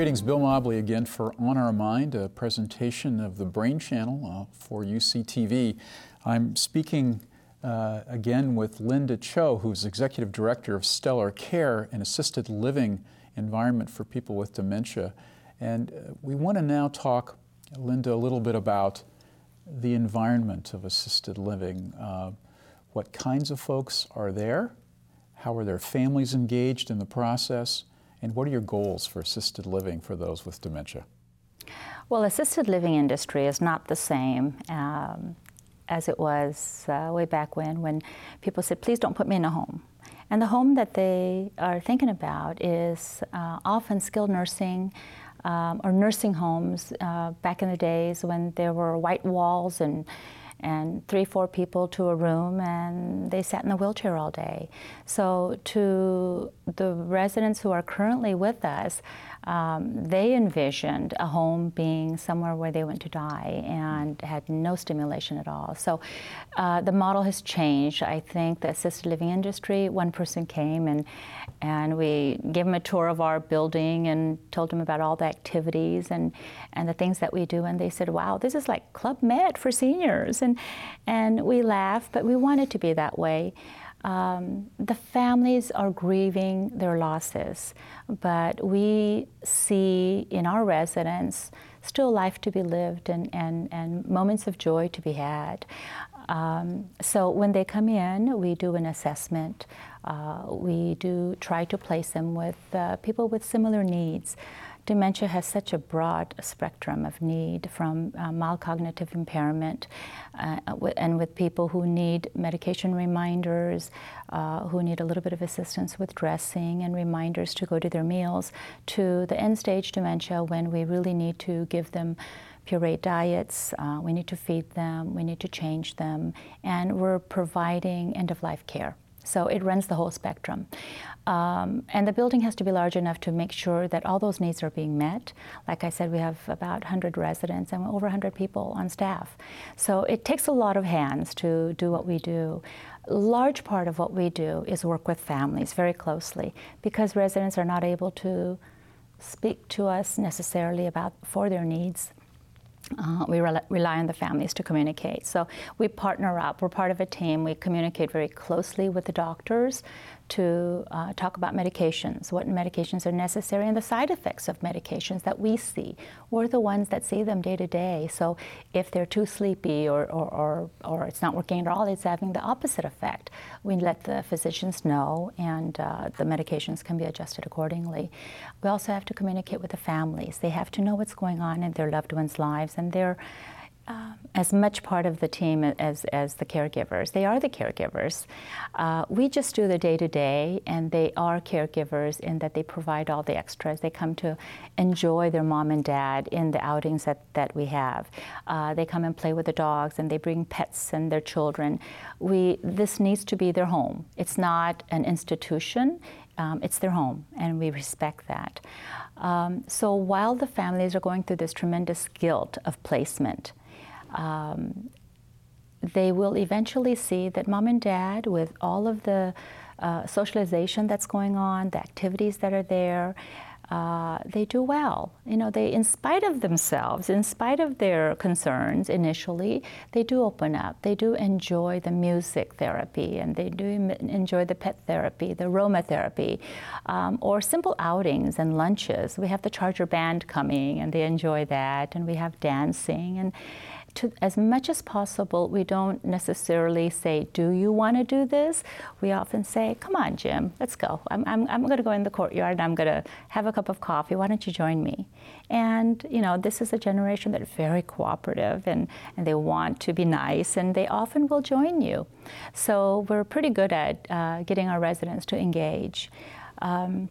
Greetings, Bill Mobley again for On Our Mind, a presentation of the Brain Channel uh, for UCTV. I'm speaking uh, again with Linda Cho, who's Executive Director of Stellar Care, an assisted living environment for people with dementia. And uh, we want to now talk, Linda, a little bit about the environment of assisted living. Uh, what kinds of folks are there? How are their families engaged in the process? And what are your goals for assisted living for those with dementia? Well, assisted living industry is not the same um, as it was uh, way back when, when people said, please don't put me in a home. And the home that they are thinking about is uh, often skilled nursing um, or nursing homes uh, back in the days when there were white walls and and three, four people to a room, and they sat in the wheelchair all day. So, to the residents who are currently with us, um, they envisioned a home being somewhere where they went to die and had no stimulation at all. So uh, the model has changed. I think the assisted living industry, one person came and, and we gave him a tour of our building and told him about all the activities and, and the things that we do. And they said, wow, this is like Club Med for seniors. And, and we laughed, but we wanted to be that way. Um, the families are grieving their losses, but we see in our residents still life to be lived and, and, and moments of joy to be had. Um, so when they come in, we do an assessment. Uh, we do try to place them with uh, people with similar needs dementia has such a broad spectrum of need from uh, mild cognitive impairment uh, and with people who need medication reminders, uh, who need a little bit of assistance with dressing and reminders to go to their meals, to the end stage dementia when we really need to give them pureed diets, uh, we need to feed them, we need to change them, and we're providing end of life care. So it runs the whole spectrum. Um, and the building has to be large enough to make sure that all those needs are being met. Like I said, we have about 100 residents and over 100 people on staff. So it takes a lot of hands to do what we do. A large part of what we do is work with families very closely because residents are not able to speak to us necessarily about for their needs uh, we re- rely on the families to communicate. So we partner up. We're part of a team. We communicate very closely with the doctors to uh, talk about medications, what medications are necessary, and the side effects of medications that we see. We're the ones that see them day to day. So if they're too sleepy or, or, or, or it's not working at all, it's having the opposite effect. We let the physicians know, and uh, the medications can be adjusted accordingly. We also have to communicate with the families. They have to know what's going on in their loved ones' lives, and they're as much part of the team as, as the caregivers. They are the caregivers. Uh, we just do the day to day, and they are caregivers in that they provide all the extras. They come to enjoy their mom and dad in the outings that, that we have. Uh, they come and play with the dogs, and they bring pets and their children. We, this needs to be their home. It's not an institution, um, it's their home, and we respect that. Um, so while the families are going through this tremendous guilt of placement, um, they will eventually see that mom and dad, with all of the uh, socialization that's going on, the activities that are there, uh, they do well. You know, they, in spite of themselves, in spite of their concerns initially, they do open up. They do enjoy the music therapy, and they do enjoy the pet therapy, the aromatherapy, um, or simple outings and lunches. We have the Charger Band coming, and they enjoy that, and we have dancing, and to, as much as possible, we don't necessarily say, Do you want to do this? We often say, Come on, Jim, let's go. I'm, I'm, I'm going to go in the courtyard and I'm going to have a cup of coffee. Why don't you join me? And, you know, this is a generation that's very cooperative and, and they want to be nice and they often will join you. So we're pretty good at uh, getting our residents to engage. Um,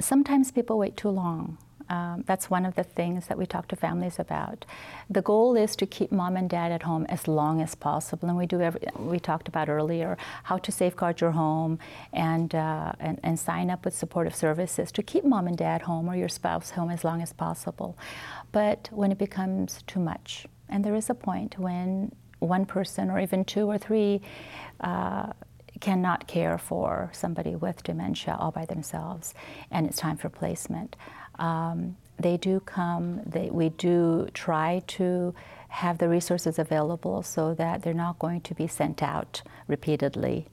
sometimes people wait too long. Um, that's one of the things that we talk to families about. The goal is to keep mom and dad at home as long as possible, and we do. Every, we talked about earlier how to safeguard your home and, uh, and and sign up with supportive services to keep mom and dad home or your spouse home as long as possible. But when it becomes too much, and there is a point when one person or even two or three uh, cannot care for somebody with dementia all by themselves, and it's time for placement. Um, they do come, they, we do try to have the resources available so that they're not going to be sent out repeatedly.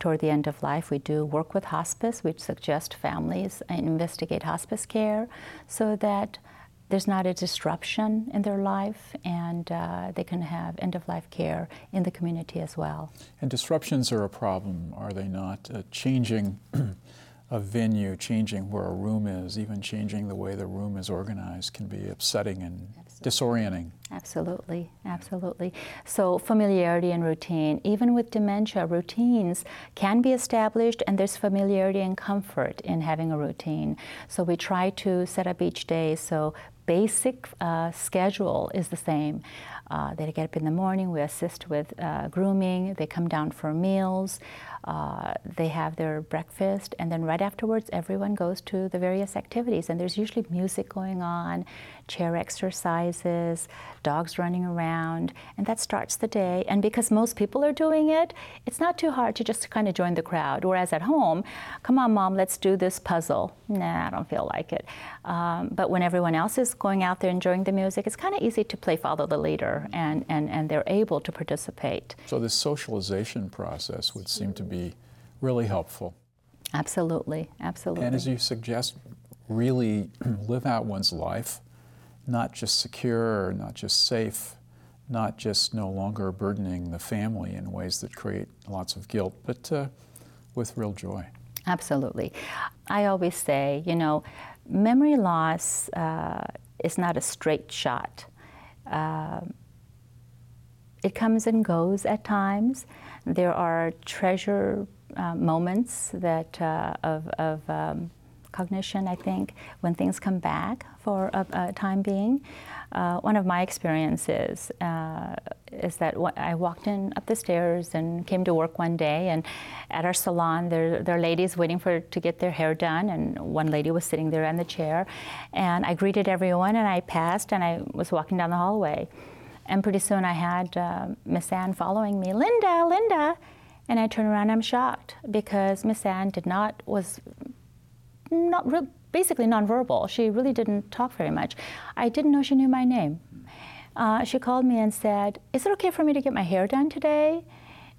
Toward the end of life, we do work with hospice. We suggest families investigate hospice care so that there's not a disruption in their life and uh, they can have end of life care in the community as well. And disruptions are a problem, are they not? Uh, changing a venue, changing where a room is, even changing the way the room is organized can be upsetting and absolutely. disorienting. Absolutely, absolutely. So, familiarity and routine, even with dementia, routines can be established, and there's familiarity and comfort in having a routine. So, we try to set up each day so basic uh, schedule is the same. Uh, they get up in the morning, we assist with uh, grooming, they come down for meals, uh, they have their breakfast, and then right afterwards, everyone goes to the various activities. And there's usually music going on, chair exercises, dogs running around, and that starts the day. And because most people are doing it, it's not too hard to just kind of join the crowd. Whereas at home, come on, mom, let's do this puzzle. Nah, I don't feel like it. Um, but when everyone else is going out there enjoying the music, it's kind of easy to play follow the leader, and, and, and they're able to participate. So this socialization process would seem to be really helpful. Absolutely, absolutely. And as you suggest, really live out one's life not just secure, not just safe, not just no longer burdening the family in ways that create lots of guilt, but uh, with real joy. Absolutely. I always say, you know, memory loss uh, is not a straight shot. Uh, it comes and goes at times. There are treasure uh, moments that uh, of, of um, cognition, I think, when things come back for a, a time being. Uh, one of my experiences uh, is that I walked in up the stairs and came to work one day, and at our salon, there, there are ladies waiting for to get their hair done, and one lady was sitting there in the chair, and I greeted everyone, and I passed, and I was walking down the hallway, and pretty soon I had uh, Miss Anne following me, Linda, Linda, and I turned around, I'm shocked because Miss Anne did not was not re- basically nonverbal. She really didn't talk very much. I didn't know she knew my name. Uh, she called me and said, "Is it okay for me to get my hair done today?"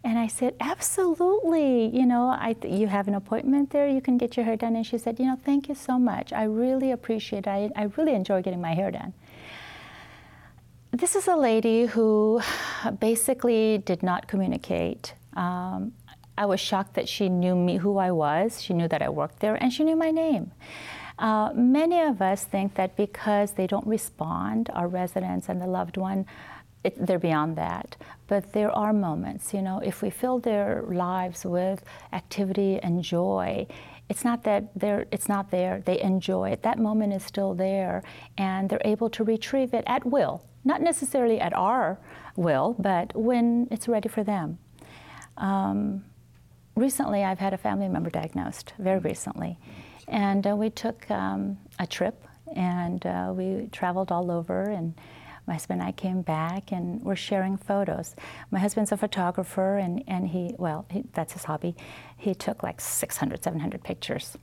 And I said, "Absolutely. You know, I th- you have an appointment there. You can get your hair done." And she said, "You know, thank you so much. I really appreciate. It. I I really enjoy getting my hair done." This is a lady who basically did not communicate. Um, I was shocked that she knew me, who I was. She knew that I worked there, and she knew my name. Uh, many of us think that because they don't respond, our residents and the loved one, it, they're beyond that. But there are moments, you know, if we fill their lives with activity and joy, it's not that they're, it's not there. They enjoy it. That moment is still there, and they're able to retrieve it at will. Not necessarily at our will, but when it's ready for them. Um, recently I've had a family member diagnosed, very mm. recently. And uh, we took um, a trip and uh, we traveled all over and my husband and I came back and we're sharing photos. My husband's a photographer and, and he, well, he, that's his hobby. He took like 600, 700 pictures.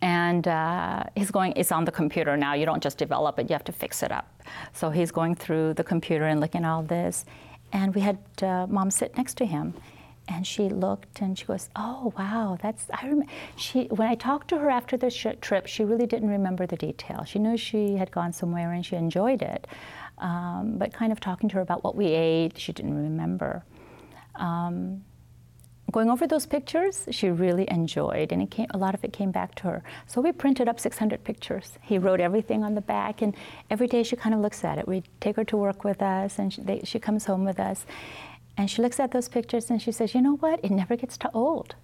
And uh, he's going, it's on the computer now. You don't just develop it, you have to fix it up. So he's going through the computer and looking at all this. And we had uh, mom sit next to him and she looked and she goes, "Oh wow, that's I remember." She when I talked to her after the sh- trip, she really didn't remember the detail. She knew she had gone somewhere and she enjoyed it, um, but kind of talking to her about what we ate, she didn't remember. Um, going over those pictures, she really enjoyed, and came, a lot of it came back to her. So we printed up 600 pictures. He wrote everything on the back, and every day she kind of looks at it. We take her to work with us, and she, they, she comes home with us, and she looks at those pictures and she says, you know what? It never gets too old.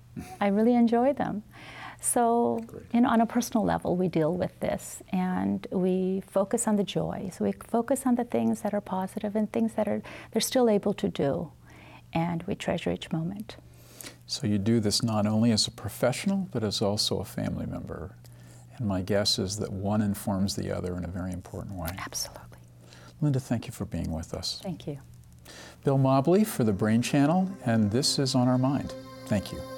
I really enjoy them. So, you know, on a personal level, we deal with this and we focus on the joy. So we focus on the things that are positive and things that are they're still able to do, and we treasure each moment. So you do this not only as a professional, but as also a family member. And my guess is that one informs the other in a very important way. Absolutely. Linda, thank you for being with us. Thank you. Bill Mobley for the Brain Channel, and this is On Our Mind. Thank you.